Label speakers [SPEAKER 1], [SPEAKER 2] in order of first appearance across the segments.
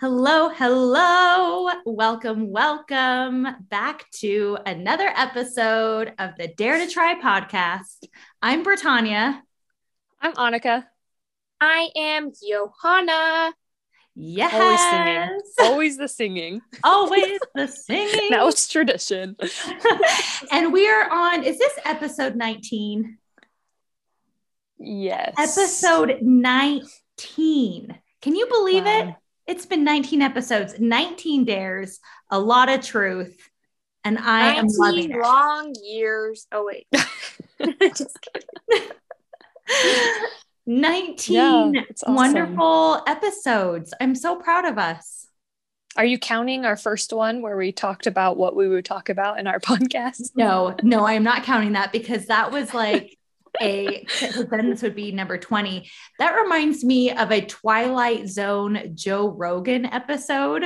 [SPEAKER 1] Hello, hello. Welcome, welcome back to another episode of the Dare to Tri podcast. I'm Bretagne.
[SPEAKER 2] I'm Anike.
[SPEAKER 3] I am Johanna.
[SPEAKER 1] Yes.
[SPEAKER 2] Always singing. Always the singing.
[SPEAKER 1] Always the singing.
[SPEAKER 2] now it's tradition.
[SPEAKER 1] and we are on, is this episode 19?
[SPEAKER 2] Yes.
[SPEAKER 1] Episode 19. Can you believe wow. it? It's been 19 episodes, 19 dares, a lot of truth. And I am loving it.
[SPEAKER 3] long years. Oh, wait. Just
[SPEAKER 1] kidding. 19 yeah, awesome. wonderful episodes. I'm so proud of us.
[SPEAKER 2] Are you counting our first one where we talked about what we would talk about in our podcast?
[SPEAKER 1] No, no, I'm not counting that because that was like a then this would be number 20. That reminds me of a Twilight Zone Joe Rogan episode.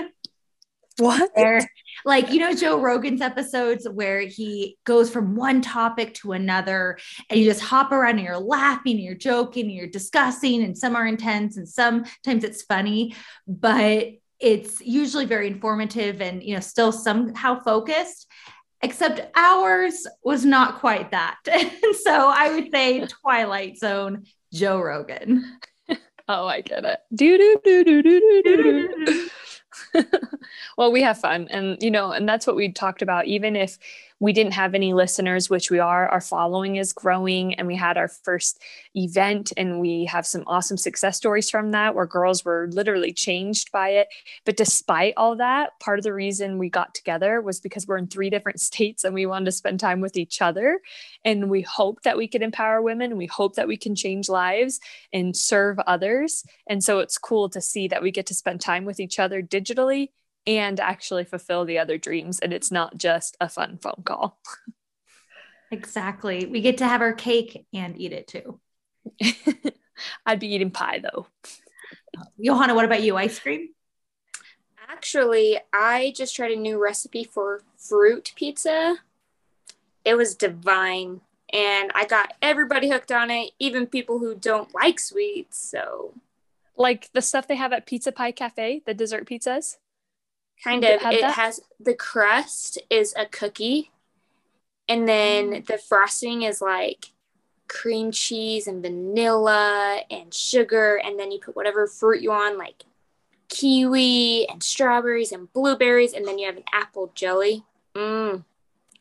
[SPEAKER 2] What?
[SPEAKER 1] Where, like, you know, Joe Rogan's episodes where he goes from one topic to another and you just hop around and you're laughing and you're joking and you're discussing, and some are intense and sometimes it's funny, but it's usually very informative and, you know, still somehow focused except ours was not quite that. And so I would say Twilight Zone, Joe Rogan.
[SPEAKER 2] Oh, I get it. Do do do do do do do. well, we have fun. And, you know, and that's what we talked about. Even if we didn't have any listeners, which we are, our following is growing. And we had our first event and we have some awesome success stories from that where girls were literally changed by it. But despite all that, part of the reason we got together was because we're in three different states and we wanted to spend time with each other. And we hope that we can empower women. We hope that we can change lives and serve others. And so it's cool to see that we get to spend time with each other digitally and actually fulfill the other dreams. And it's not just a fun phone call.
[SPEAKER 1] Exactly. We get to have our cake and eat it too.
[SPEAKER 2] I'd be eating pie though.
[SPEAKER 1] Johanna, what about you? Ice cream?
[SPEAKER 3] Actually, I just tried a new recipe for fruit pizza. It was divine. And I got everybody hooked on it, even people who don't like sweets. So,
[SPEAKER 2] like the stuff they have at Pizza Pie Cafe, the dessert pizzas?
[SPEAKER 3] Kind of. It that? has the crust is a cookie, and then mm. the frosting is like cream cheese and vanilla and sugar, and then you put whatever fruit you want, like kiwi and strawberries and blueberries, and then you have an apple jelly. Mmm.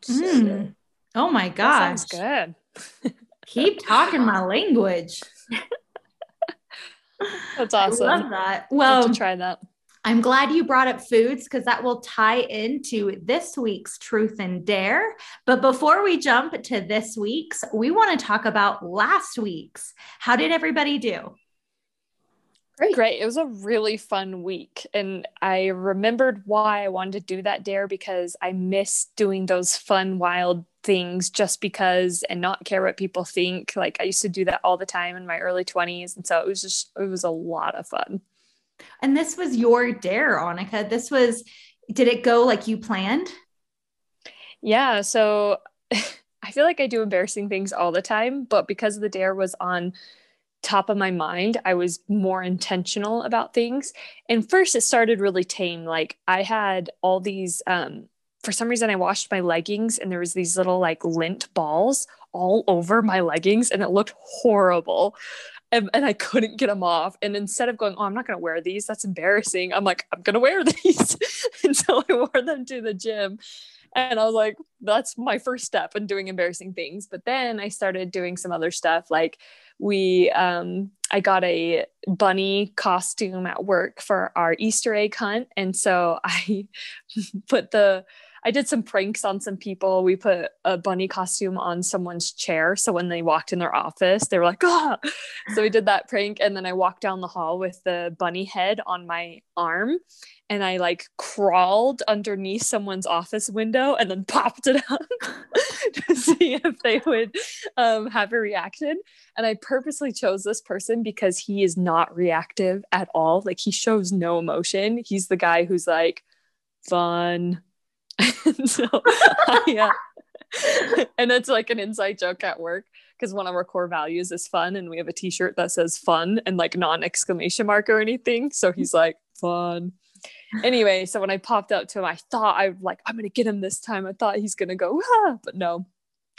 [SPEAKER 1] mm. Oh my gosh.
[SPEAKER 2] sounds good.
[SPEAKER 1] Keep talking my language.
[SPEAKER 2] That's awesome.
[SPEAKER 1] I love that. Well,
[SPEAKER 2] try that.
[SPEAKER 1] I'm glad you brought up foods because that will tie into this week's Truth and Dare. But before we jump to this week's, we want to talk about last week's. How did everybody do?
[SPEAKER 2] Great. Great. It was a really fun week. And I remembered why I wanted to do that dare because I miss doing those fun, wild things just because and not care what people think. Like I used to do that all the time in my early 20s. And so it was just, it was a lot of fun.
[SPEAKER 1] And this was your dare, Anike. This was, did it go like you planned?
[SPEAKER 2] Yeah. So I feel like I do embarrassing things all the time, but because the dare was on top of my mind, I was more intentional about things. And first, it started really tame. Like I had all these, um, for some reason, I washed my leggings and there was these little like lint balls all over my leggings and it looked horrible and, and I couldn't get them off. And instead of going, oh, I'm not going to wear these, that's embarrassing. I'm like, I'm going to wear these. and so I wore them to the gym. And I was like, that's my first step in doing embarrassing things. But then I started doing some other stuff. Like we, um, I got a bunny costume at work for our Easter egg hunt. And so I put the, I did some pranks on some people. We put a bunny costume on someone's chair. So when they walked in their office, they were like, ah. So we did that prank. And then I walked down the hall with the bunny head on my arm. And I like crawled underneath someone's office window and then popped it out to see if they would um, have a reaction. And I purposely chose this person because he is not reactive at all. Like he shows no emotion. He's the guy who's like, fun, and so yeah and it's like an inside joke at work because one of our core values is fun and we have a t-shirt that says fun and like non exclamation mark or anything so he's like fun anyway, so when I popped up to him, I thought I like I'm gonna get him this time. I thought he's gonna go, ah, but no.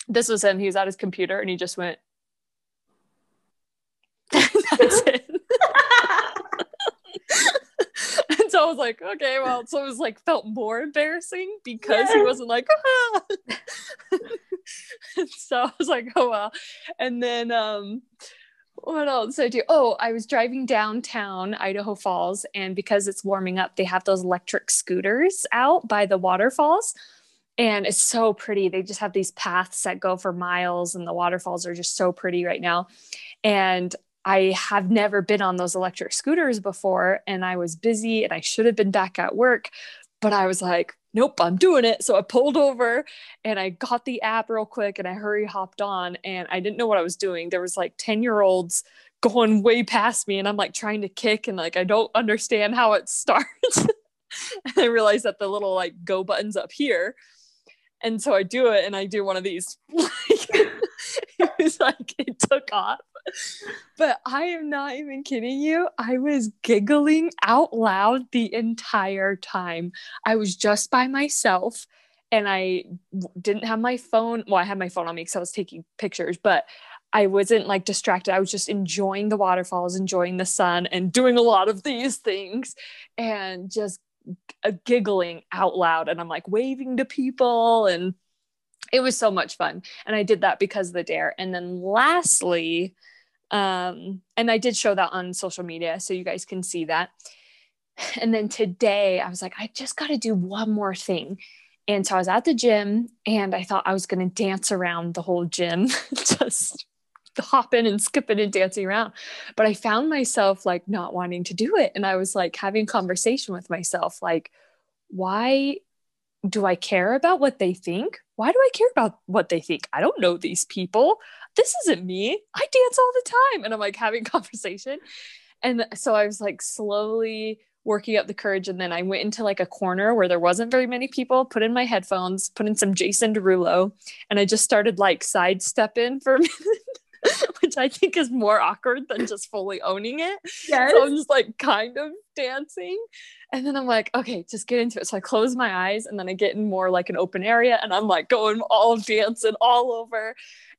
[SPEAKER 2] This was him. He was at his computer and he just went. That's it. and so I was like, okay, well, so it was like felt more embarrassing because yes. he wasn't like, ah. so I was like, oh well. And then um what else did I do? Oh, I was driving downtown Idaho Falls, and because it's warming up, they have those electric scooters out by the waterfalls. And it's so pretty. They just have these paths that go for miles, and the waterfalls are just so pretty right now. And I have never been on those electric scooters before, and I was busy and I should have been back at work. But I was like, nope, I'm doing it. So I pulled over and I got the app real quick and I hurry hopped on and I didn't know what I was doing. There was like 10 year olds going way past me and I'm like trying to kick and like I don't understand how it starts. and I realized that the little like go buttons up here. And so I do it and I do one of these. it was like it took off but I am not even kidding you. I was giggling out loud the entire time. I was just by myself and I didn't have my phone. Well, I had my phone on me because I was taking pictures, but I wasn't like distracted. I was just enjoying the waterfalls, enjoying the sun, and doing a lot of these things and just giggling out loud. And I'm like waving to people and it was so much fun. And I did that because of the dare. And then lastly, um, and I did show that on social media, so you guys can see that. And then today I was like, I just got to do one more thing. And so I was at the gym and I thought I was going to dance around the whole gym, just hopping and skipping and dancing around. But I found myself like not wanting to do it. And I was like having conversation with myself, like, why do I care about what they think? Why do I care about what they think? I don't know these people this isn't me. I dance all the time. And I'm like having conversation. And so I was like slowly working up the courage. And then I went into like a corner where there wasn't very many people, put in my headphones, put in some Jason Derulo, and I just started like sidestepping for a minute. Which I think is more awkward than just fully owning it. Yes. So I'm just like kind of dancing. And then I'm like, okay, just get into it. So I close my eyes and then I get in more like an open area and I'm like going all dancing all over.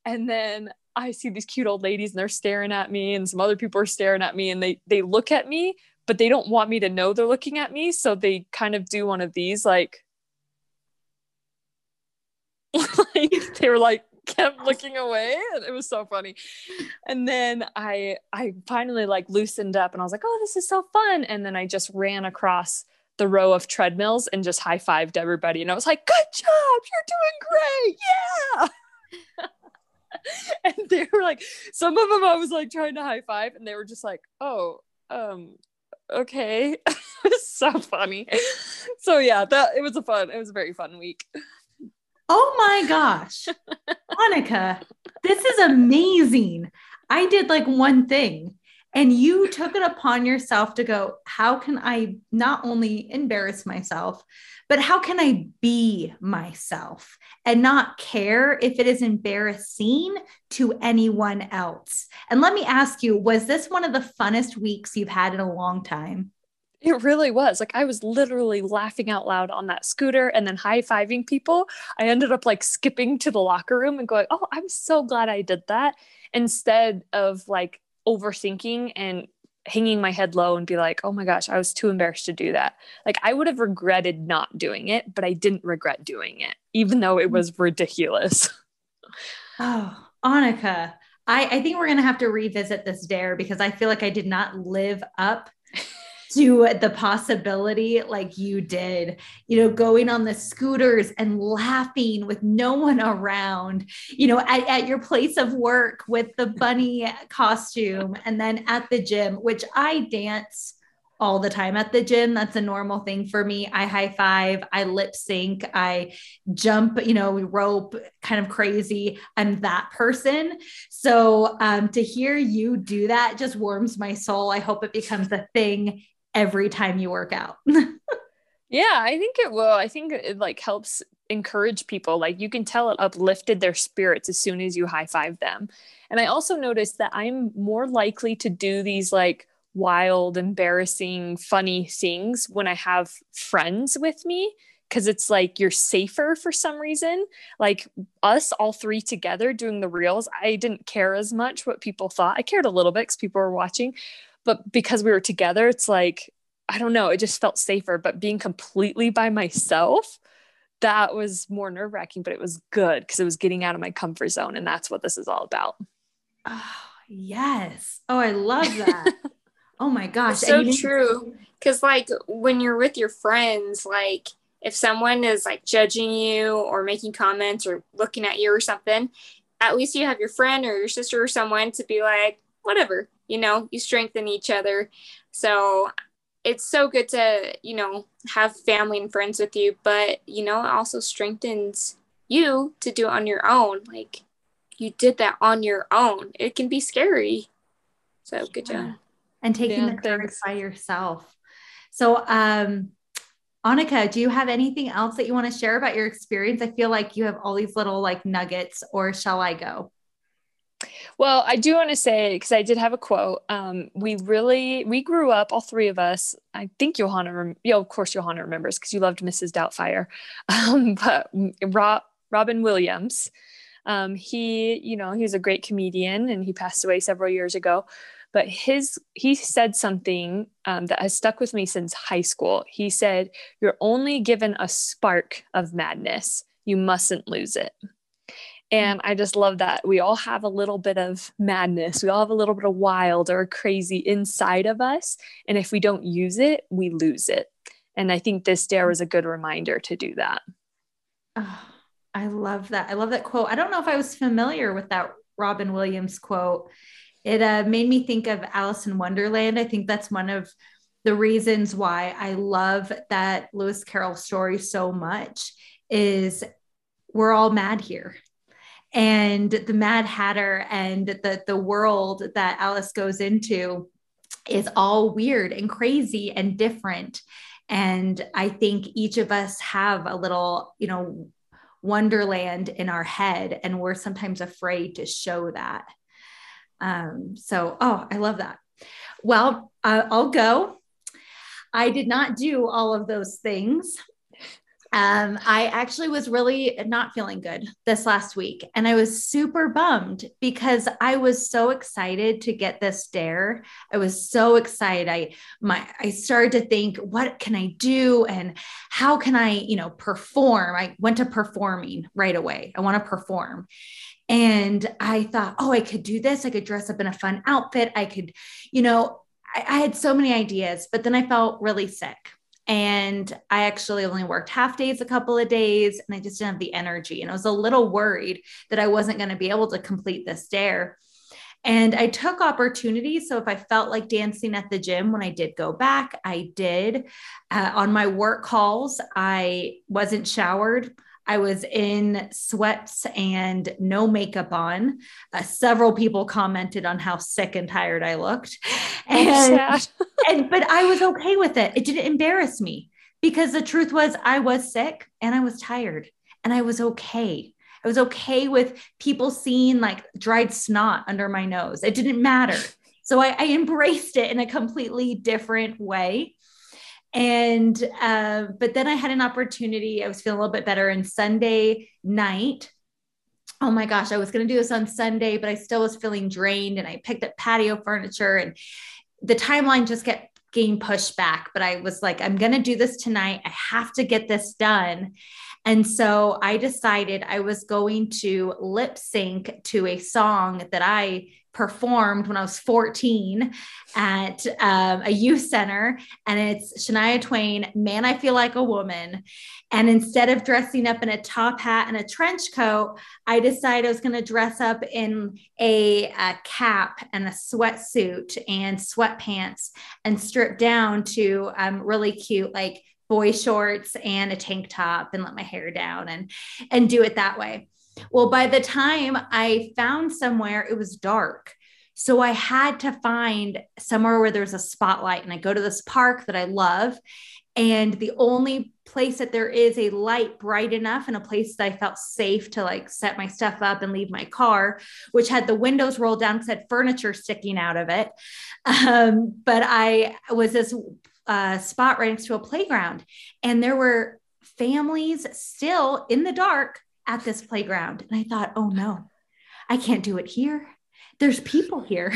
[SPEAKER 2] And then I see these cute old ladies and they're staring at me and some other people are staring at me and they they look at me, but they don't want me to know they're looking at me. So they kind of do one of these like like they were like kept looking away and it was so funny and then i i finally like loosened up and i was like oh this is so fun and then i just ran across the row of treadmills and just high-fived everybody and i was like good job you're doing great yeah and they were like, some of them I was like trying to high five, and they were just like, oh, um, okay. it was so funny. So yeah, that it was a fun, it was a very fun week.
[SPEAKER 1] Oh my gosh. Monica, this is amazing. I did like one thing and you took it upon yourself to go, how can I not only embarrass myself, but how can I be myself and not care if it is embarrassing to anyone else? And let me ask you, was this one of the funnest weeks you've had in a long time?
[SPEAKER 2] It really was. Like I was literally laughing out loud on that scooter and then high fiving people. I ended up like skipping to the locker room and going, Oh, I'm so glad I did that. Instead of like overthinking and hanging my head low and be like, oh my gosh, I was too embarrassed to do that. Like I would have regretted not doing it, but I didn't regret doing it, even though it was ridiculous.
[SPEAKER 1] Oh, Anike, I, I think we're going to have to revisit this dare because I feel like I did not live up to the possibility like you did, you know, going on the scooters and laughing with no one around, you know, at, at your place of work with the bunny costume and then at the gym, which I dance all the time at the gym. That's a normal thing for me. I high five, I lip sync, I jump, you know, rope kind of crazy. I'm that person. So um, to hear you do that just warms my soul. I hope it becomes a thing every time you work out.
[SPEAKER 2] yeah, I think it will. I think it like helps encourage people. Like you can tell it uplifted their spirits as soon as you high five them. And I also noticed that I'm more likely to do these like wild, embarrassing, funny things when I have friends with me because it's like you're safer for some reason. Like us all three together doing the reels, I didn't care as much what people thought. I cared a little bit because people were watching, but because we were together, it's like, I don't know, it just felt safer. But being completely by myself, that was more nerve wracking, but it was good because it was getting out of my comfort zone. And that's what this is all about.
[SPEAKER 1] Oh, yes. Oh, I love that. oh my gosh.
[SPEAKER 3] It's so true. Because, like, when you're with your friends, like, if someone is like judging you or making comments or looking at you or something, at least you have your friend or your sister or someone to be like, whatever, you know, you strengthen each other. So it's so good to, you know, have family and friends with you, but, you know, it also strengthens you to do it on your own. Like you did that on your own. It can be scary. So good job.
[SPEAKER 1] And taking yeah, the courage by yourself. So, um, Anike, do you have anything else that you want to share about your experience? I feel like you have all these little like nuggets, or shall I go?
[SPEAKER 2] Well, I do want to say because I did have a quote. Um, we really we grew up, all three of us. I think Johanna, rem- yeah, of course Johanna remembers because you loved Mrs. Doubtfire. Um, but Rob, Robin Williams, um, he, you know, he was a great comedian and he passed away several years ago but his he said something um, that has stuck with me since high school he said you're only given a spark of madness you mustn't lose it and i just love that we all have a little bit of madness. We all have a little bit of wild or crazy inside of us. And if we don't use it we lose it. And i think this dare was a good reminder to do that.
[SPEAKER 1] Oh, i love that. I love that quote. I don't know if i was familiar with that robin williams quote. It uh, made me think of Alice in Wonderland. I think that's one of the reasons why I love that Lewis Carroll story so much is we're all mad here. And the Mad Hatter and the, the world that Alice goes into is all weird and crazy and different. And I think each of us have a little, you know, wonderland in our head, and we're sometimes afraid to show that. Um, so, oh, I love that. Well, uh, I'll go. I did not do all of those things. Um, I actually was really not feeling good this last week, and I was super bummed because I was so excited to get this dare. I was so excited. I my I started to think, what can I do, and how can I, you know, perform? I went to performing right away. I want to perform, and I thought, oh, I could do this. I could dress up in a fun outfit. I could, you know, I, I had so many ideas, but then I felt really sick. And I actually only worked half days a couple of days and I just didn't have the energy. And I was a little worried that I wasn't going to be able to complete this dare. And I took opportunities. So if I felt like dancing at the gym when I did go back, I did. Uh, on my work calls, I wasn't showered. I was in sweats and no makeup on. Uh, several people commented on how sick and tired I looked. And, and but I was okay with it. It didn't embarrass me because the truth was I was sick and I was tired and I was okay. I was okay with people seeing like dried snot under my nose. It didn't matter. So I, I embraced it in a completely different way and uh, but then i had an opportunity i was feeling a little bit better and sunday night. Oh my gosh i was going to do this on sunday but i still was feeling drained and i picked up patio furniture and the timeline just kept getting pushed back but i was like i'm going to do this tonight. I have to get this done. And so i decided i was going to lip sync to a song that i performed when I was 14 at um, a youth center, and it's Shania Twain, Man, I Feel Like a Woman. And instead of dressing up in a top hat and a trench coat, I decided I was going to dress up in a, a cap and a sweatsuit and sweatpants and strip down to um, really cute, like boy shorts and a tank top and let my hair down and and do it that way well, by the time I found somewhere, it was dark. So I had to find somewhere where there's a spotlight. And I go to this park that I love. And the only place that there is a light bright enough and a place that I felt safe to like set my stuff up and leave my car, which had the windows rolled down because had furniture sticking out of it. Um, but I was this uh, spot right next to a playground, and there were families still in the dark at this playground. And I thought, oh no, I can't do it here. There's people here.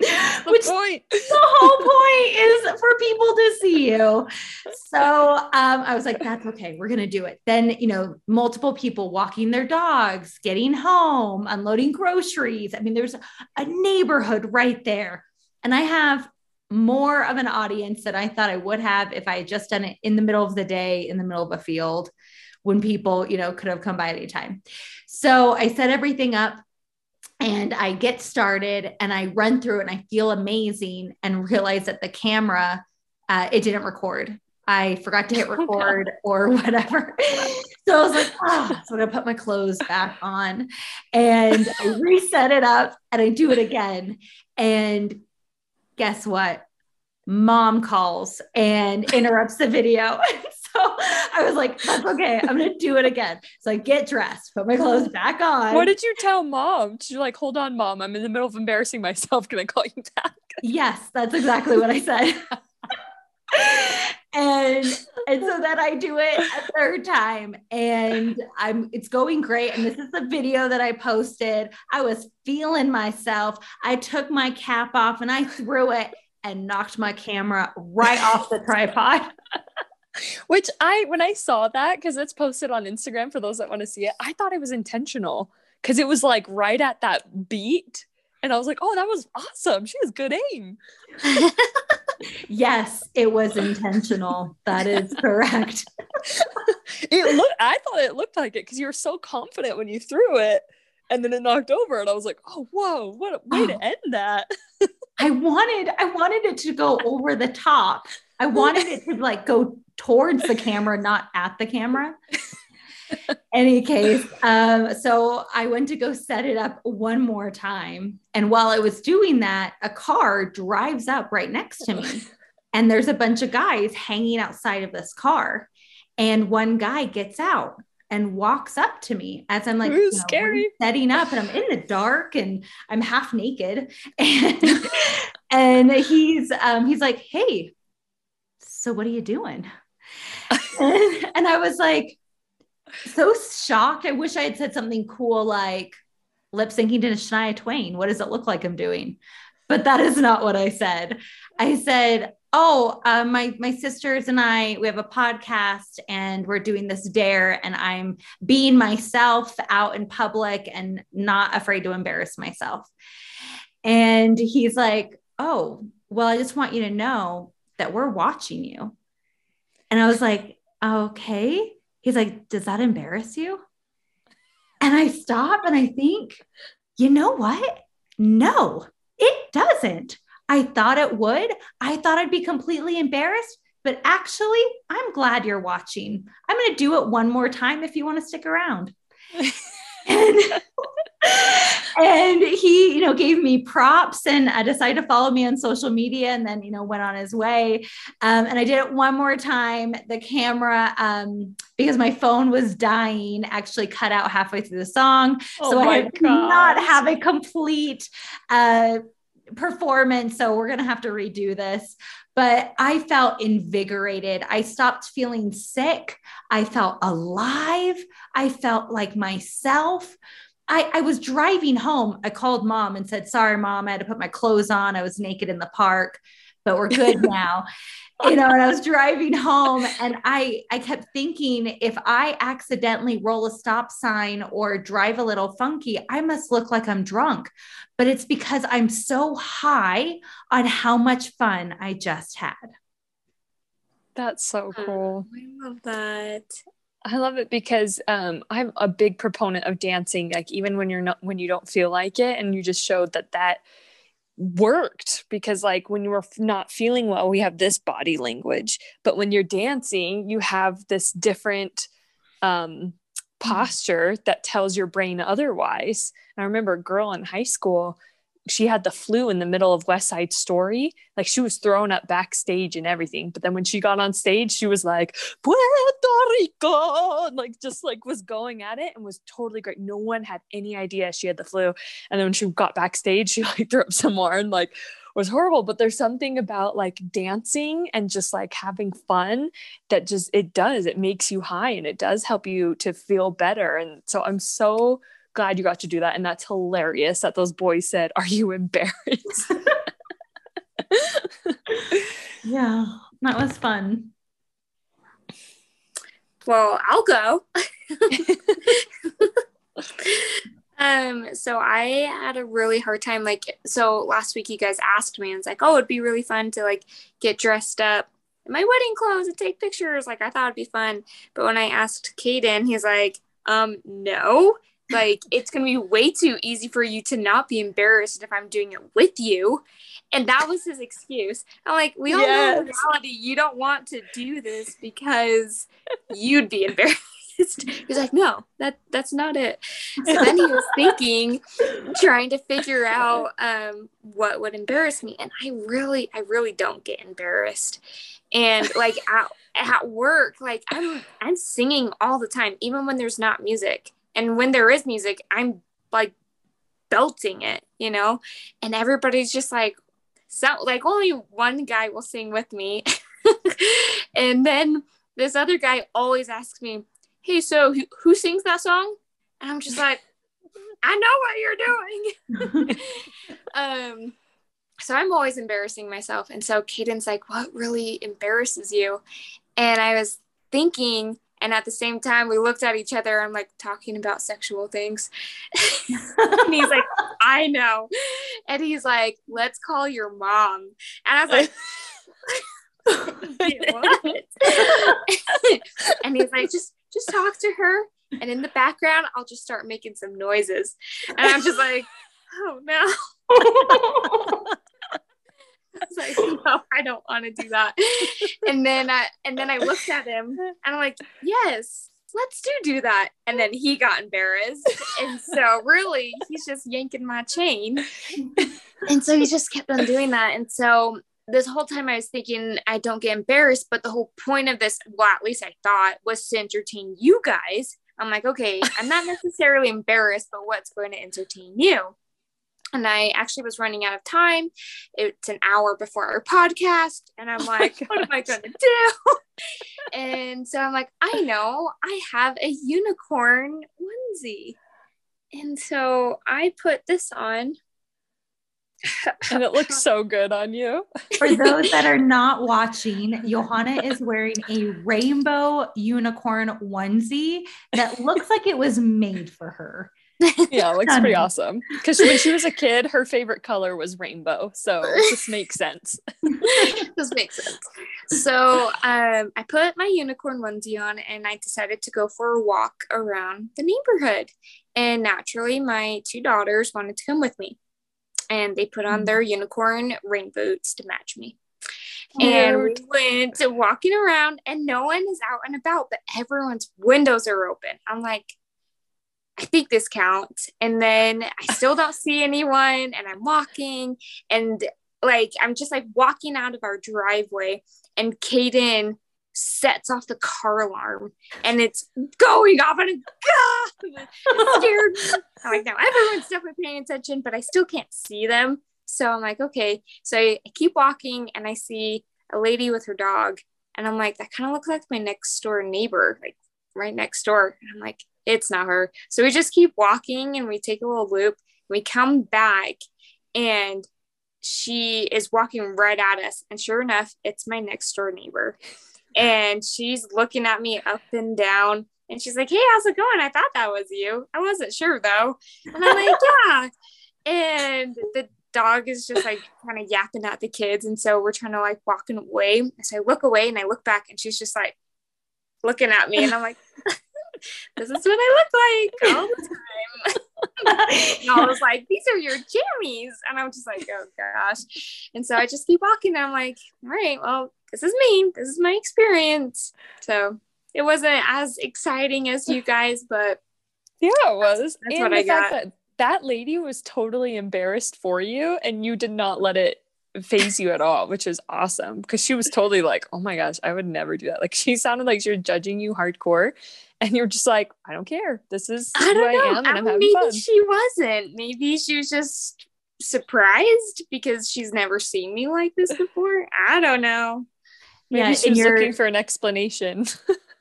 [SPEAKER 1] Which point. the whole point is for people to see you. So um, I was like, that's okay. We're going to do it. Then, you know, multiple people walking their dogs, getting home, unloading groceries. I mean, there's a neighborhood right there. And I have more of an audience than I thought I would have if I had just done it in the middle of the day, in the middle of a field when people, you know, could have come by at any time. So I set everything up and I get started and I run through it and I feel amazing and realize that the camera, uh, it didn't record. I forgot to hit record or whatever. So I was like, oh, so I'm gonna put my clothes back on and I reset it up and I do it again. And guess what? Mom calls and interrupts the video. so I was like, that's okay. I'm going to do it again. So I get dressed, put my clothes back on.
[SPEAKER 2] What did you tell mom? Did you like, hold on, mom? I'm in the middle of embarrassing myself. Can I call you back?
[SPEAKER 1] yes, that's exactly what I said. and and so then I do it a third time and I'm it's going great and this is the video that I posted I was feeling myself I took my cap off and I threw it and knocked my camera right off the tripod
[SPEAKER 2] which I when I saw that cuz it's posted on Instagram for those that want to see it I thought it was intentional cuz it was like right at that beat and I was like oh that was awesome she has good aim
[SPEAKER 1] yes, it was intentional. That is correct.
[SPEAKER 2] it looked I thought it looked like it because you were so confident when you threw it and then it knocked over and I was like, "Oh, whoa, what a way oh. to end that."
[SPEAKER 1] I wanted I wanted it to go over the top. I wanted it to like go towards the camera, not at the camera. any case, um, so I went to go set it up one more time. And while I was doing that, a car drives up right next to me. And there's a bunch of guys hanging outside of this car. And one guy gets out and walks up to me as I'm like you know, setting up and I'm in the dark and I'm half naked. And, and he's um, he's like, hey, so what are you doing? and, and I was like, so shocked. I wish I had said something cool like lip syncing to Shania Twain. What does it look like I'm doing? But that is not what I said. I said, "Oh, uh, my my sisters and I we have a podcast and we're doing this dare, and I'm being myself out in public and not afraid to embarrass myself." And he's like, "Oh, well, I just want you to know that we're watching you." And I was like, "Okay." He's like, Does that embarrass you? And I stop and I think, You know what? No, it doesn't. I thought it would. I thought I'd be completely embarrassed, but actually, I'm glad you're watching. I'm going to do it one more time if you want to stick around. and, and he, you know, gave me props and I decided to follow me on social media and then, you know, went on his way. Um, and I did it one more time. The camera, um, because my phone was dying, actually cut out halfway through the song. Oh so I did not have a complete uh, performance. So we're going to have to redo this but I felt invigorated. I stopped feeling sick. I felt alive. I felt like myself. I, I, was driving home. I called mom and said, Sorry, mom, I had to put my clothes on. I was naked in the park, but we're good now you know, and I was driving home and I I kept thinking if I accidentally roll a stop sign or drive a little funky, I must look like I'm drunk. But it's because I'm so high on how much fun I just had.
[SPEAKER 2] That's so cool.
[SPEAKER 3] I love that.
[SPEAKER 2] I love it because um, I'm a big proponent of dancing. Like even when you're not when you don't feel like it, and you just showed that that worked because like when you're not feeling well we have this body language but when you're dancing you have this different um, posture that tells your brain otherwise. And i remember a girl in high school she had the flu in the middle of West Side Story. Like she was thrown up backstage and everything. But then when she got on stage, she was like, Puerto Rico, and like just like was going at it and was totally great. No one had any idea she had the flu. And then when she got backstage, she like threw up some more and like was horrible. But there's something about like dancing and just like having fun that just it does, it makes you high and it does help you to feel better. And so I'm so glad you got to do that. And that's hilarious that those boys said, Are you embarrassed?
[SPEAKER 1] yeah, that was fun.
[SPEAKER 3] Well, I'll go. um, so I had a really hard time. Like, so last week you guys asked me, and it's like, oh, it'd be really fun to like get dressed up in my wedding clothes and take pictures. Like, I thought it'd be fun. But when I asked Caden, he's like, um, no like it's going to be way too easy for you to not be embarrassed if I'm doing it with you. And that was his excuse. I'm like, we all yes. know in reality you don't want to do this because you'd be embarrassed. He's like, no, that that's not it. So then he was thinking, trying to figure out um, what would embarrass me, and I really, I really don't get embarrassed. And like at, at work, like I'm I'm singing all the time, even when there's not music. And when there is music, I'm like belting it, you know? And everybody's just like, so like only one guy will sing with me. and then this other guy always asks me, Hey, so who, who sings that song? And I'm just like, I know what you're doing. um, so I'm always embarrassing myself. And so Caden's like, What really embarrasses you? And I was thinking, and at the same time, we looked at each other. I'm like talking about sexual things. and he's like, I know. And he's like, let's call your mom. And I was like, what? and he's like, just just talk to her. And in the background, I'll just start making some noises. And I'm just like, oh no. I was like, no, I don't want to do that. And then I and then I looked at him and I'm like, yes, let's do do that. And then he got embarrassed. And so really he's just yanking my chain. And so he just kept on doing that. And so this whole time I was thinking I don't get embarrassed, but the whole point of this, well, at least I thought, was to entertain you guys. I'm like, okay, I'm not necessarily embarrassed, but what's going to entertain you? And I actually was running out of time. It's an hour before our podcast, and I'm oh like, oh what am I going to do? and so I'm like, I know, I have a unicorn onesie. And so I put this on.
[SPEAKER 2] and it looks so good on you.
[SPEAKER 1] For those that are not watching, Johanna is wearing a rainbow unicorn onesie that looks like it was made for her
[SPEAKER 2] yeah, looks pretty awesome. Because when she was a kid, her favorite color was rainbow. So this makes sense.
[SPEAKER 3] this makes sense. So um, I put my unicorn onesie on and I decided to go for a walk around the neighborhood. And naturally, my two daughters wanted to come with me. And they put on their unicorn rain boots to match me. And we went walking around, and no one is out and about, but everyone's windows are open. I'm like, I think this counts. And then I still don't see anyone and I'm walking and like I'm just like walking out of our driveway and Caden sets off the car alarm and it's going off and ah, it scared. I'm like, now everyone's definitely paying attention, but I still can't see them. So I'm like, okay. So I keep walking and I see a lady with her dog. And I'm like, that kind of looks like my next door neighbor, like right next door. And I'm like, it's not her. So we just keep walking and we take a little loop. We come back and she is walking right at us. And sure enough, it's my next door neighbor. And she's looking at me up and down. And she's like, Hey, how's it going? I thought that was you. I wasn't sure though. And I'm like, Yeah. And the dog is just like kind of yapping at the kids. And so we're trying to like walking away. So I look away and I look back and she's just like looking at me. And I'm like, this is what I look like all the time. and I was like, these are your jammies. And I'm just like, oh gosh. And so I just keep walking. And I'm like, all right, well, this is me. This is my experience. So it wasn't as exciting as you guys, but
[SPEAKER 2] yeah, it was. That's, that's what I got. That that lady was totally embarrassed for you and you did not let it phase you at all, which is awesome because she was totally like, oh my gosh, I would never do that. Like she sounded like she was judging you hardcore. And you're just like, I don't care. This is I who I know. am and I'm having
[SPEAKER 3] maybe
[SPEAKER 2] fun.
[SPEAKER 3] She wasn't. Maybe she was just surprised because she's never seen me like this before. I don't know.
[SPEAKER 2] Maybe yeah, she was looking for an explanation.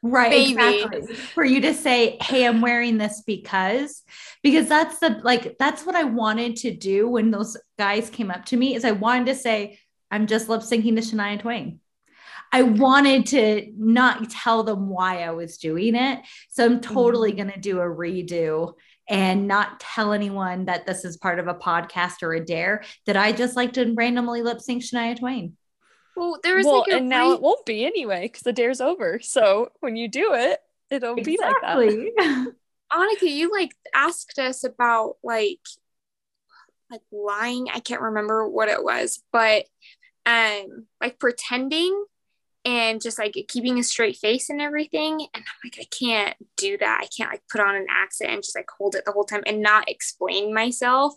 [SPEAKER 1] right Maybe. exactly for you to say hey i'm wearing this because because that's the like that's what i wanted to do when those guys came up to me is i wanted to say i'm just lip syncing to shania twain i wanted to not tell them why i was doing it so i'm totally mm-hmm. going to do a redo and not tell anyone that this is part of a podcast or a dare that i just like to randomly lip sync shania twain
[SPEAKER 2] well, there is was well, like and now it won't be anyway because the dare's over. So when you do it, it'll exactly. be like that.
[SPEAKER 3] Anike, you like asked us about like like lying. I can't remember what it was, but um like pretending and just like keeping a straight face and everything. And I'm like, I can't do that. I can't like put on an accent and just like hold it the whole time and not explain myself.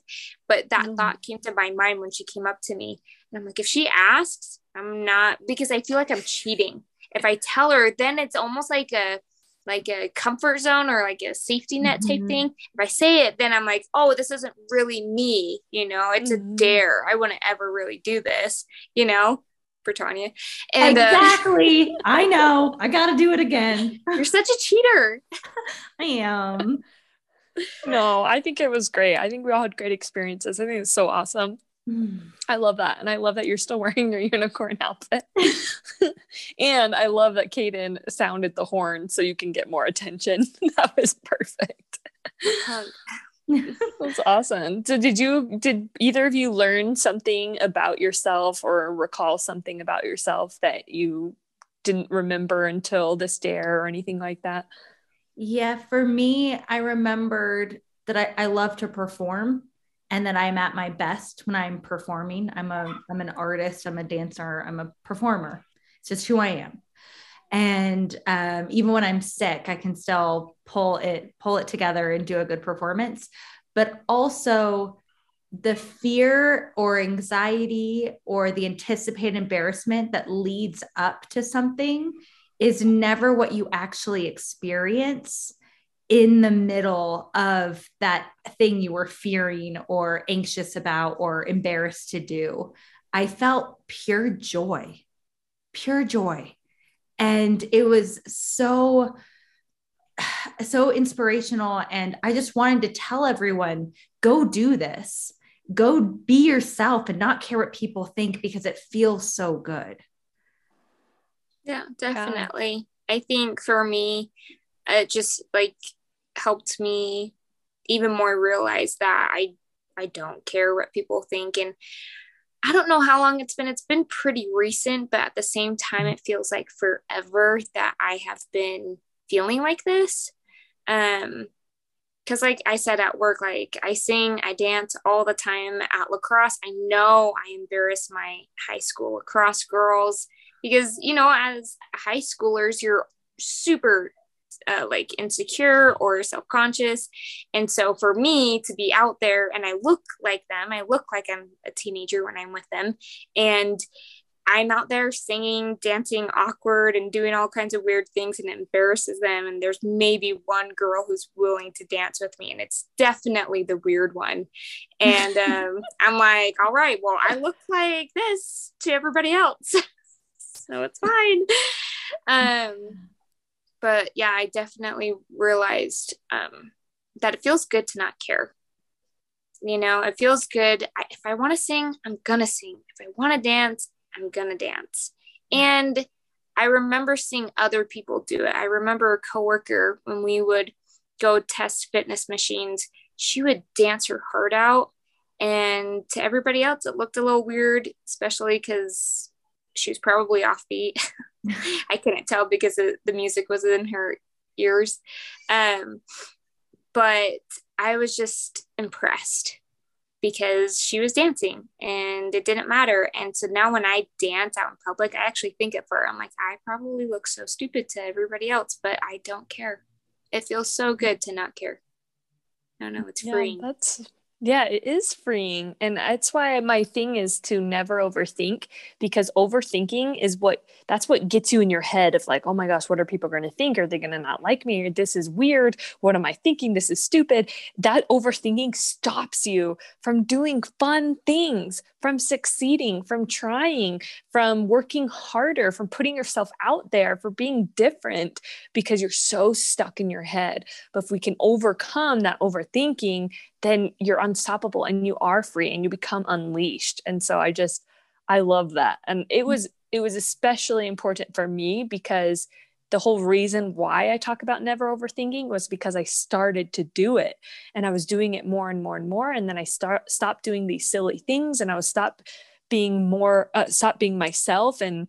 [SPEAKER 3] But that mm. thought came to my mind when she came up to me. And I'm like, if she asks, I'm not because I feel like I'm cheating. If I tell her, then it's almost like a like a comfort zone or like a safety net type mm-hmm. thing. If I say it, then I'm like, oh, this isn't really me, you know, it's mm-hmm. a dare. I wouldn't ever really do this, you know, for Tanya.
[SPEAKER 1] And uh, exactly. Uh, I know. I gotta do it again.
[SPEAKER 3] You're such a cheater.
[SPEAKER 1] I am.
[SPEAKER 2] No, I think it was great. I think we all had great experiences. I think it's so awesome. I love that. And I love that you're still wearing your unicorn outfit. and I love that Kaden sounded the horn so you can get more attention. that was perfect. That's awesome. So did you did either of you learn something about yourself or recall something about yourself that you didn't remember until this dare or anything like that?
[SPEAKER 1] Yeah, for me, I remembered that I, I love to perform and that I'm at my best when I'm performing. I'm a I'm an artist, I'm a dancer, I'm a performer. It's just who I am. And um, even when I'm sick, I can still pull it pull it together and do a good performance. But also the fear or anxiety or the anticipated embarrassment that leads up to something is never what you actually experience in the middle of that thing you were fearing or anxious about or embarrassed to do, I felt pure joy, pure joy. And it was so, so inspirational. And I just wanted to tell everyone go do this, go be yourself and not care what people think because it feels so good.
[SPEAKER 3] Yeah, definitely. Yeah. I think for me, it just like helped me even more realize that I I don't care what people think and I don't know how long it's been. It's been pretty recent, but at the same time it feels like forever that I have been feeling like this. Um because like i said at work like i sing i dance all the time at lacrosse i know i embarrass my high school lacrosse girls because you know as high schoolers you're super uh, like insecure or self-conscious. And so for me to be out there and i look like them i look like i'm a teenager when i'm with them. And i'm out there singing dancing awkward and doing all kinds of weird things and it embarrasses them. And there's maybe one girl who's willing to dance with me and it's definitely the weird one. And um, i'm like all right well i look like this to everybody else. So it's fine. Um but yeah, I definitely realized um, that it feels good to not care. You know, it feels good. I, if I want to sing, I'm gonna sing. If I want to dance, I'm gonna dance. And I remember seeing other people do it. I remember a coworker when we would go test fitness machines, she would dance her heart out. And to everybody else, it looked a little weird, especially because she was probably offbeat. I couldn't tell because the music was in her ears. Um, but I was just impressed because she was dancing and it didn't matter. And so now when I dance out in public, I actually think it for her. I'm like, I probably look so stupid to everybody else, but I don't care. It feels so good to not care. I don't know. It's yeah, freeing.
[SPEAKER 2] That's yeah, it is freeing. And that's why my thing is to never overthink because overthinking is what that's what gets you in your head of like, oh my gosh, what are people going to think? Are they going to not like me? This is weird. What am I thinking? This is stupid. That overthinking stops you from doing fun things, from succeeding, from trying, from working harder, from putting yourself out there, for being different because you're so stuck in your head. But if we can overcome that overthinking, then you're unstoppable and you are free and you become unleashed. And so I just, I love that. And it was, it was especially important for me because the whole reason why I talk about never overthinking was because I started to do it and I was doing it more and more and more. And then I start stopped doing these silly things and I was stop being more, uh, stop being myself and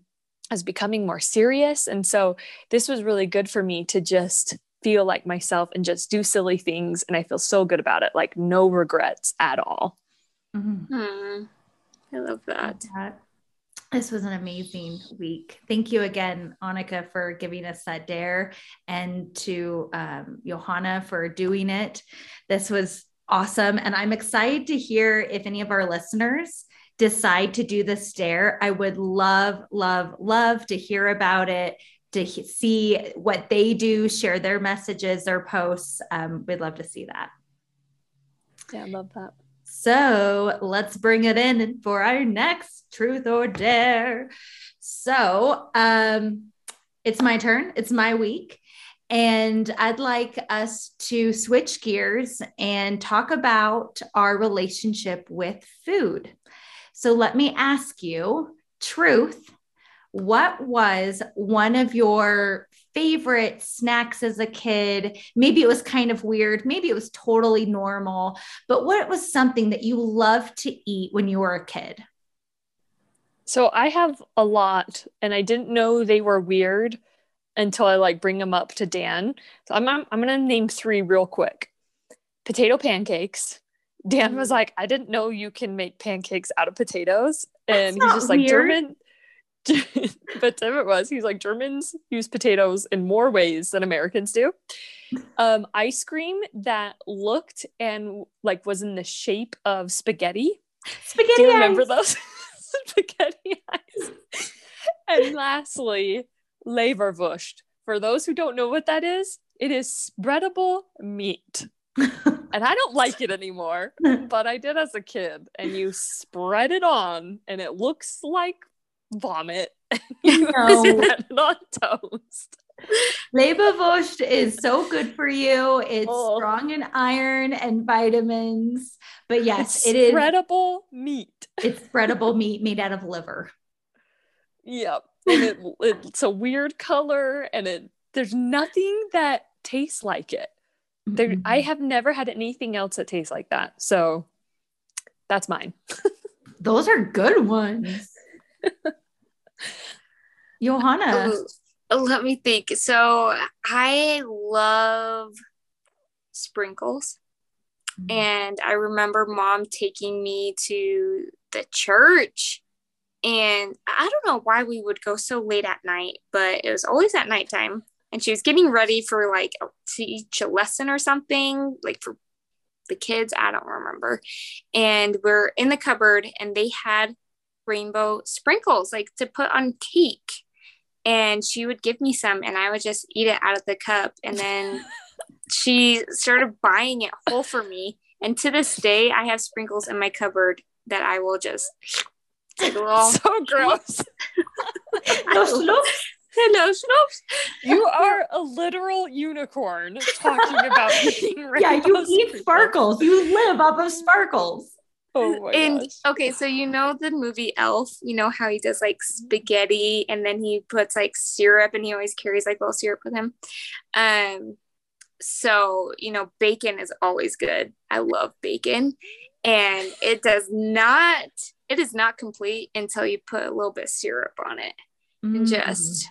[SPEAKER 2] I was becoming more serious. And so this was really good for me to just feel like myself and just do silly things. And I feel so good about it, like no regrets at all.
[SPEAKER 3] Mm-hmm. Hmm. I love that.
[SPEAKER 1] This was an amazing week. Thank you again, Anike, for giving us that dare and to um, Johanna for doing it. This was awesome. And I'm excited to hear if any of our listeners decide to do this dare. I would love, love, love to hear about it to see what they do, share their messages, their posts. Um, we'd love to see that.
[SPEAKER 2] Yeah, I love that.
[SPEAKER 1] So let's bring it in for our next truth or dare. So um, it's my turn, it's my week. And I'd like us to switch gears and talk about our relationship with food. So let me ask you truth what was one of your favorite snacks as a kid? Maybe it was kind of weird, maybe it was totally normal, but what was something that you loved to eat when you were a kid?
[SPEAKER 2] So I have a lot, and I didn't know they were weird until I like bring them up to Dan. So I'm I'm, I'm gonna name three real quick. Potato pancakes. Dan was mm. like, I didn't know you can make pancakes out of potatoes, and he's just like weird. German but Tim it was. He's like Germans use potatoes in more ways than Americans do. Um, ice cream that looked and like was in the shape of spaghetti.
[SPEAKER 1] Spaghetti.
[SPEAKER 2] Do you remember those spaghetti eyes? and lastly, leverwurst. For those who don't know what that is, it is spreadable meat. and I don't like it anymore, but I did as a kid. And you spread it on, and it looks like vomit. you no. it on toast.
[SPEAKER 1] Leberwurst is so good for you. It's oh. strong in iron and vitamins. But yes,
[SPEAKER 2] it's
[SPEAKER 1] it is
[SPEAKER 2] spreadable meat.
[SPEAKER 1] It's spreadable meat made out of liver.
[SPEAKER 2] Yep. And it, it's a weird color and it there's nothing that tastes like it. There mm-hmm. I have never had anything else that tastes like that. So that's mine.
[SPEAKER 1] Those are good ones. Johanna.
[SPEAKER 3] let me think. So I love sprinkles. Mm-hmm. And I remember mom taking me to the church. And I don't know why we would go so late at night, but it was always at nighttime. And she was getting ready for like to teach a lesson or something, like for the kids. I don't remember. And we're in the cupboard and they had rainbow sprinkles like to put on cake and she would give me some and I would just eat it out of the cup and then she started buying it whole for me and to this day I have sprinkles in my cupboard that I will just take a little
[SPEAKER 2] so gross
[SPEAKER 1] no sloops
[SPEAKER 3] Hello, Snopes.
[SPEAKER 2] You are a literal unicorn talking about eating
[SPEAKER 1] Yeah, you eat sparkles. You live off of sparkles.
[SPEAKER 2] Oh my
[SPEAKER 3] and
[SPEAKER 2] gosh.
[SPEAKER 3] okay, so you know the movie Elf, you know how he does like spaghetti and then he puts like syrup and he always carries like little syrup with him. Um so, you know, bacon is always good. I love bacon. And it does not it is not complete until you put a little bit of syrup on it. Mm. And just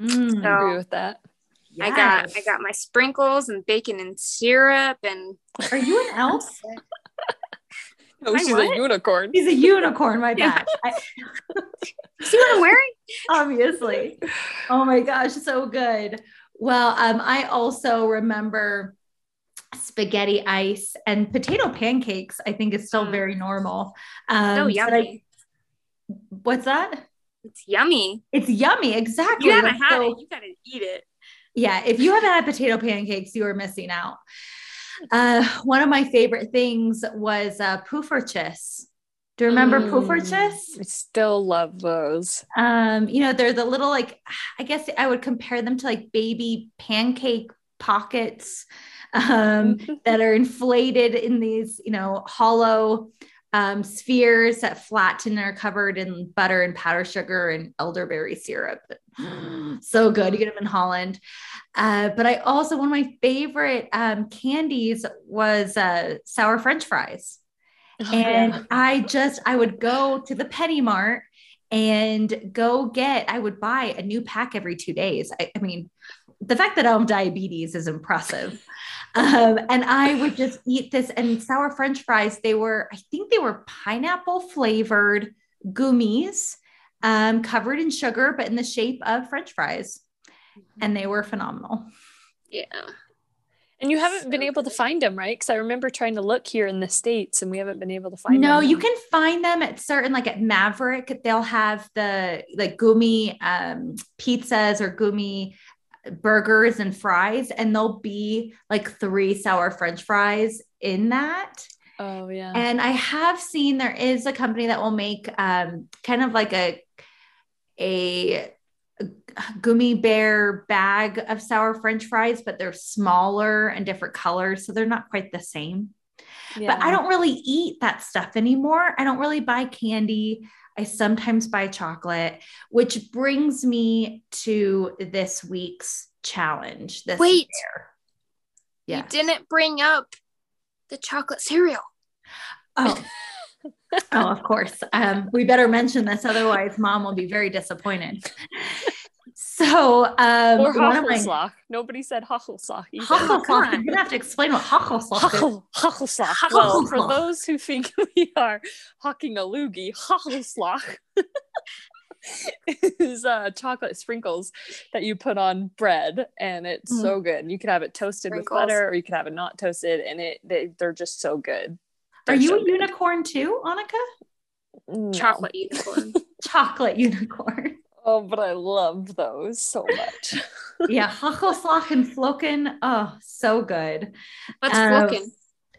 [SPEAKER 2] mm, so, I agree with that.
[SPEAKER 3] Yes. I got I got my sprinkles and bacon and syrup and
[SPEAKER 1] Are you an elf?
[SPEAKER 2] Oh, she's a unicorn.
[SPEAKER 1] He's a unicorn, my bad.
[SPEAKER 3] See what I'm wearing?
[SPEAKER 1] Obviously. Oh my gosh, so good. Well, um, I also remember spaghetti ice and potato pancakes i think is still mm. very normal um
[SPEAKER 3] so yummy
[SPEAKER 1] I, what's that
[SPEAKER 3] it's yummy
[SPEAKER 1] it's yummy exactly
[SPEAKER 3] you haven't had it you gotta eat it
[SPEAKER 1] yeah if you haven't had potato pancakes you are missing out uh one of my favorite things was uh puffertjes do you remember mm, puffertjes?
[SPEAKER 2] I still love those.
[SPEAKER 1] Um, you know, they're the little like I guess I would compare them to like baby pancake pockets um, that are inflated in these, you know, hollow um, spheres that flatten and are covered in butter and powder sugar and elderberry syrup. so good. You get them in Holland. Uh, but I also, one of my favorite um, candies was uh, sour French fries. Oh, and yeah. I just, I would go to the Penny Mart and go get, I would buy a new pack every two days. I, I mean, the fact that I have diabetes is impressive. Um, and I would just eat this and sour French fries. They were, I think they were pineapple flavored gummies um, covered in sugar, but in the shape of French fries. And they were phenomenal.
[SPEAKER 3] Yeah.
[SPEAKER 2] And you haven't so been able to find them, right? Because I remember trying to look here in the States and we haven't been able to find
[SPEAKER 1] no,
[SPEAKER 2] them.
[SPEAKER 1] No, you can find them at certain, like at Maverik, they'll have the like gummy um, pizzas or gummy burgers and fries, and there'll be like three sour French fries in that.
[SPEAKER 2] Oh, yeah.
[SPEAKER 1] And I have seen there is a company that will make um, kind of like a, a gummy bear bag of sour french fries but they're smaller and different colors so they're not quite the same. Yeah. but i don't really eat that stuff anymore. I don't really buy candy. I sometimes buy chocolate which brings me to this week's challenge this
[SPEAKER 3] wait. yeah you didn't bring up the chocolate cereal.
[SPEAKER 1] Oh oh, of course. Um, we better mention this, otherwise, mom will be very disappointed. So, um,
[SPEAKER 2] or Hagelslag. Nobody said Hagelslag.
[SPEAKER 1] Hagelslag. You're gonna have to explain what Hagelslag is.
[SPEAKER 2] Hagelslag. Well, for those who think we are hawking a loogie, Hagelslag is uh, chocolate sprinkles that you put on bread, and it's mm. so good. You can have it toasted sprinkles. with butter, or you can have it not toasted, and it they, they're just so good.
[SPEAKER 1] Are you a unicorn too, Anike?
[SPEAKER 3] No. Chocolate unicorn.
[SPEAKER 1] Chocolate unicorn.
[SPEAKER 2] Oh, but I love those so much.
[SPEAKER 1] yeah, Hagelslag and Flocken. Oh, so good.
[SPEAKER 3] What's um, Flocken?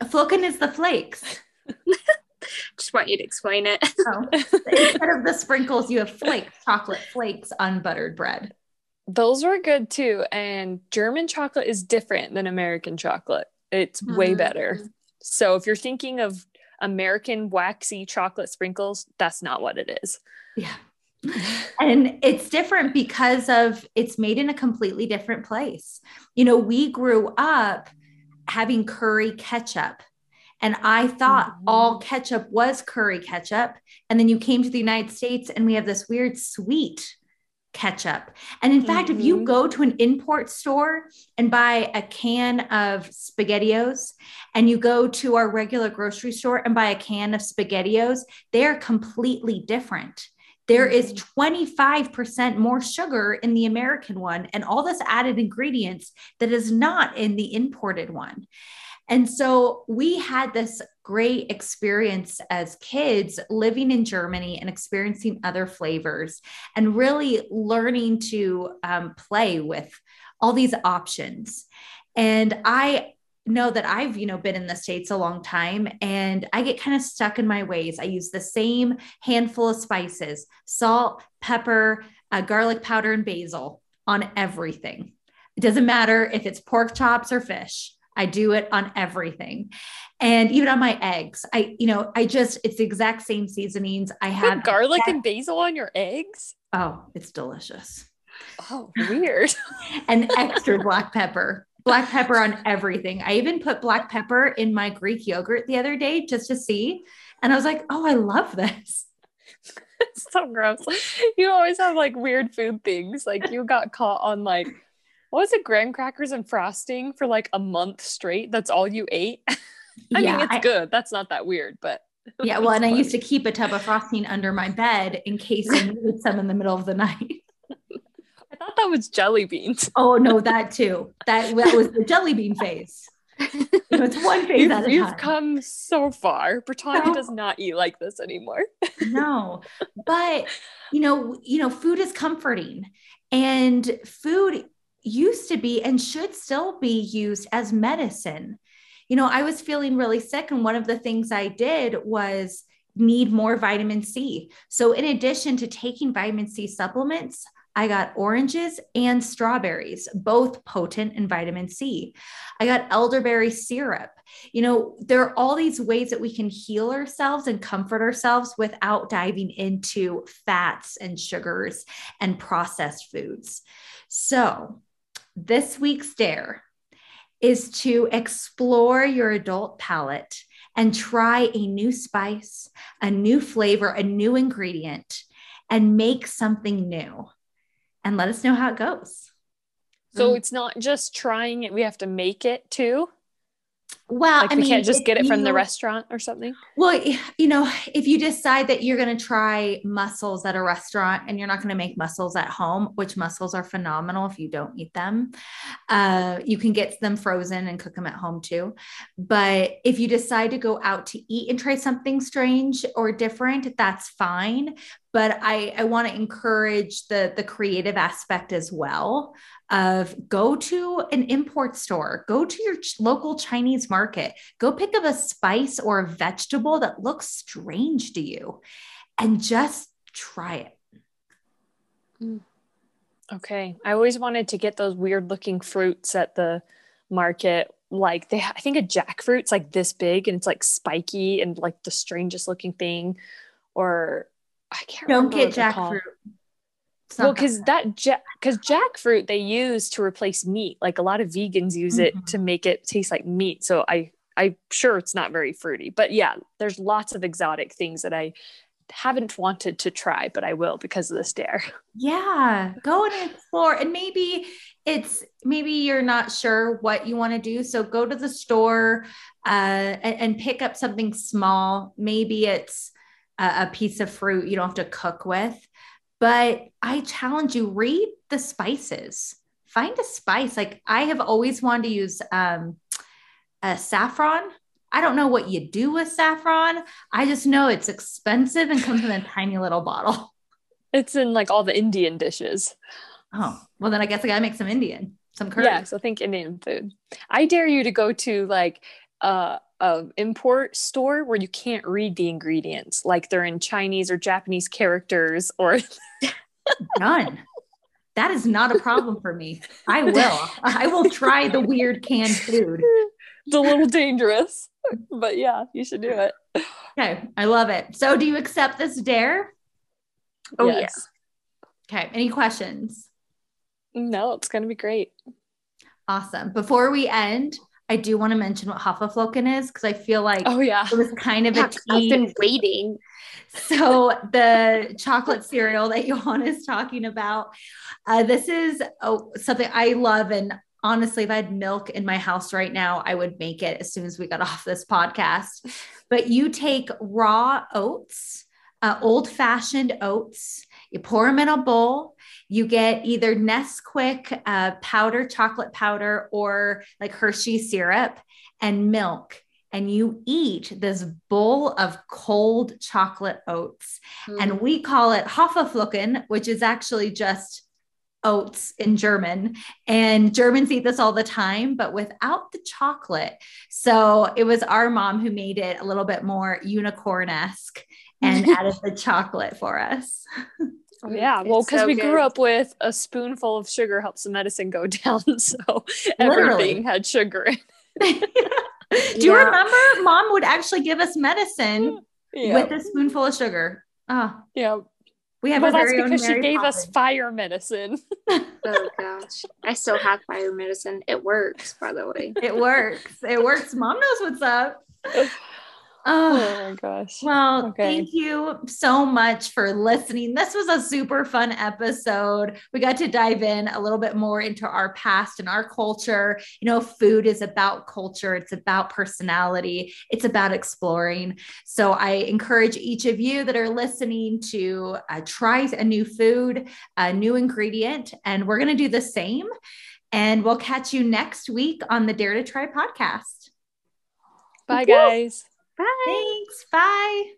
[SPEAKER 1] Flocken is the flakes.
[SPEAKER 3] Just want you to explain it.
[SPEAKER 1] oh. Instead of the sprinkles, you have flakes, chocolate flakes on buttered bread.
[SPEAKER 2] Those were good too. And German chocolate is different than American chocolate. It's mm-hmm. way better. So if you're thinking of American waxy chocolate sprinkles, that's not what it is.
[SPEAKER 1] Yeah. and it's different because of it's made in a completely different place. You know, we grew up having curry ketchup. And I thought mm-hmm. all ketchup was curry ketchup. And then you came to the United States and we have this weird sweet ketchup. And in mm-hmm. fact, if you mm-hmm. go to an import store and buy a can of SpaghettiOs and you go to our regular grocery store and buy a can of SpaghettiOs, they're completely different. There is 25% mm-hmm. more sugar in the American one and all this added ingredients that is not in the imported one. And so we had this great experience as kids living in Germany and experiencing other flavors and really learning to um, play with all these options. And I know that I've, you know, been in the States a long time and I get kind of stuck in my ways. I use the same handful of spices, salt, pepper, uh, garlic powder, and basil on everything. It doesn't matter if it's pork chops or fish. I do it on everything. And even on my eggs, I, you know, I just, it's the exact same seasonings. I have
[SPEAKER 2] garlic and basil on your eggs.
[SPEAKER 1] Oh, it's delicious.
[SPEAKER 2] Oh, weird.
[SPEAKER 1] and extra black pepper, black pepper on everything. I even put black pepper in my Greek yogurt the other day just to see. And I was like, oh, I love this.
[SPEAKER 2] so gross. You always have like weird food things. Like you got caught on like what was it, graham crackers and frosting for like a month straight? That's all you ate. I yeah, mean, it's I, good. That's not that weird, but
[SPEAKER 1] yeah. Well, and funny. I used to keep a tub of frosting under my bed in case I needed some in the middle of the night.
[SPEAKER 2] I thought that was jelly beans.
[SPEAKER 1] oh no, that too. That that was the jelly bean phase. You know, it's one phase
[SPEAKER 2] you've,
[SPEAKER 1] at a
[SPEAKER 2] you've come so far. Brittanya
[SPEAKER 1] No.
[SPEAKER 2] does not eat like this anymore.
[SPEAKER 1] no but you know you know food is comforting and food used to be and should still be used as medicine you know i was feeling really sick and one of the things i did was need more vitamin c so in addition to taking vitamin c supplements I got oranges and strawberries, both potent in vitamin C. I got elderberry syrup. You know, there are all these ways that we can heal ourselves and comfort ourselves without diving into fats and sugars and processed foods. So, this week's dare is to explore your adult palate and try a new spice, a new flavor, a new ingredient, and make something new and let us know how it goes.
[SPEAKER 2] So
[SPEAKER 1] Mm.
[SPEAKER 2] it's not just trying it, we have to make it too.
[SPEAKER 1] Well,
[SPEAKER 2] Like
[SPEAKER 1] I
[SPEAKER 2] we
[SPEAKER 1] mean,
[SPEAKER 2] can't just get it from the restaurant or something.
[SPEAKER 1] Well, you know, if you decide that you're going to try mussels at a restaurant and you're not going to make mussels at home, which mussels are phenomenal if you don't eat them, uh, you can get them frozen and cook them at home too. But if you decide to go out to eat and try something strange or different, that's fine. But I, I want to encourage the the creative aspect as well of go to an import store, go to your ch- local Chinese market, go pick up a spice or a vegetable that looks strange to you and just try it. Mm.
[SPEAKER 2] Okay. I always wanted to get those weird looking fruits at the market. Like they, I think a jackfruit's like this big and it's like spiky and like the strangest looking thing. Or I can't
[SPEAKER 1] Don't get
[SPEAKER 2] what they're called.
[SPEAKER 1] jackfruit.
[SPEAKER 2] Well, because that jack, because jackfruit they use to replace meat. Like a lot of vegans use it
[SPEAKER 1] Mhm.
[SPEAKER 2] to make it taste like meat. So I, I'm sure it's not very fruity. But yeah, there's lots of exotic things that I haven't wanted to try, but I will because of this dare.
[SPEAKER 1] Yeah, go and explore. And maybe it's maybe you're not sure what you want to do. So go to the store uh, and, and pick up something small. Maybe it's a, a piece of fruit you don't have to cook with. But I challenge you, read the spices. Find a spice. Like I have always wanted to use um, a saffron. I don't know what you do with saffron. I just know it's expensive and comes in a tiny little bottle.
[SPEAKER 2] It's in like all the Indian dishes.
[SPEAKER 1] Oh, well, then I guess I gotta make some Indian, some curry.
[SPEAKER 2] Yeah, so think Indian food. I dare you to go to like uh, a import store where you can't read the ingredients, like they're in Chinese or Japanese characters, or
[SPEAKER 1] none. That is not a problem for me. I will. I will try the weird canned food.
[SPEAKER 2] it's a little dangerous. But yeah, you should do it.
[SPEAKER 1] Okay, I love it. So, do you accept this dare?
[SPEAKER 3] Oh,
[SPEAKER 2] Yes.
[SPEAKER 1] Okay, any questions?
[SPEAKER 2] No, it's gonna be great.
[SPEAKER 1] Awesome. Before we end, I do want to mention what Haferflocken is because I feel like
[SPEAKER 2] Oh yeah.
[SPEAKER 1] it was kind of a
[SPEAKER 3] Yeah, I've been waiting.
[SPEAKER 1] So the chocolate cereal that Johanna is talking about, uh, this is oh, something I love. And honestly, if I had milk in my house right now, I would make it as soon as we got off this podcast. But you take raw oats, uh, old fashioned oats, you pour them in a bowl. You get either Nesquik uh, powder, chocolate powder, or like Hershey syrup and milk and you eat this bowl of cold chocolate oats.
[SPEAKER 3] Mm.
[SPEAKER 1] And we call it Haferflocken, which is actually just oats in German. And Germans eat this all the time, but without the chocolate. So it was our mom who made it a little bit more unicorn esque and added the chocolate for us.
[SPEAKER 2] Oh, yeah. Well, because
[SPEAKER 3] so
[SPEAKER 2] we
[SPEAKER 3] good.
[SPEAKER 2] grew up with a spoonful of sugar helps the medicine go down. So
[SPEAKER 1] Literally.
[SPEAKER 2] everything had sugar in it.
[SPEAKER 1] Do you
[SPEAKER 3] Yeah.
[SPEAKER 1] remember mom would actually give us medicine
[SPEAKER 2] it.
[SPEAKER 1] with a spoonful of sugar? Oh,
[SPEAKER 2] yeah.
[SPEAKER 1] we have
[SPEAKER 2] Well, that's
[SPEAKER 1] very own
[SPEAKER 2] because she
[SPEAKER 1] Mary
[SPEAKER 2] gave us fire medicine.
[SPEAKER 3] Oh gosh, I still have fire medicine. It works, by the way.
[SPEAKER 1] It works. It works. Mom knows what's up.
[SPEAKER 2] Oh
[SPEAKER 1] Oh,
[SPEAKER 2] my gosh.
[SPEAKER 1] well,
[SPEAKER 2] Okay.
[SPEAKER 1] thank you so much for listening. This was a super fun episode. We got to dive in a little bit more into our past and our culture. You know, food is about culture, it's about personality, it's about exploring. So I encourage each of you that are listening to uh, try a new food, a new ingredient, and we're going to do the same. And we'll catch you next week on the Dare to Tri podcast.
[SPEAKER 2] Bye, guys.
[SPEAKER 1] Bye. Thanks. Bye.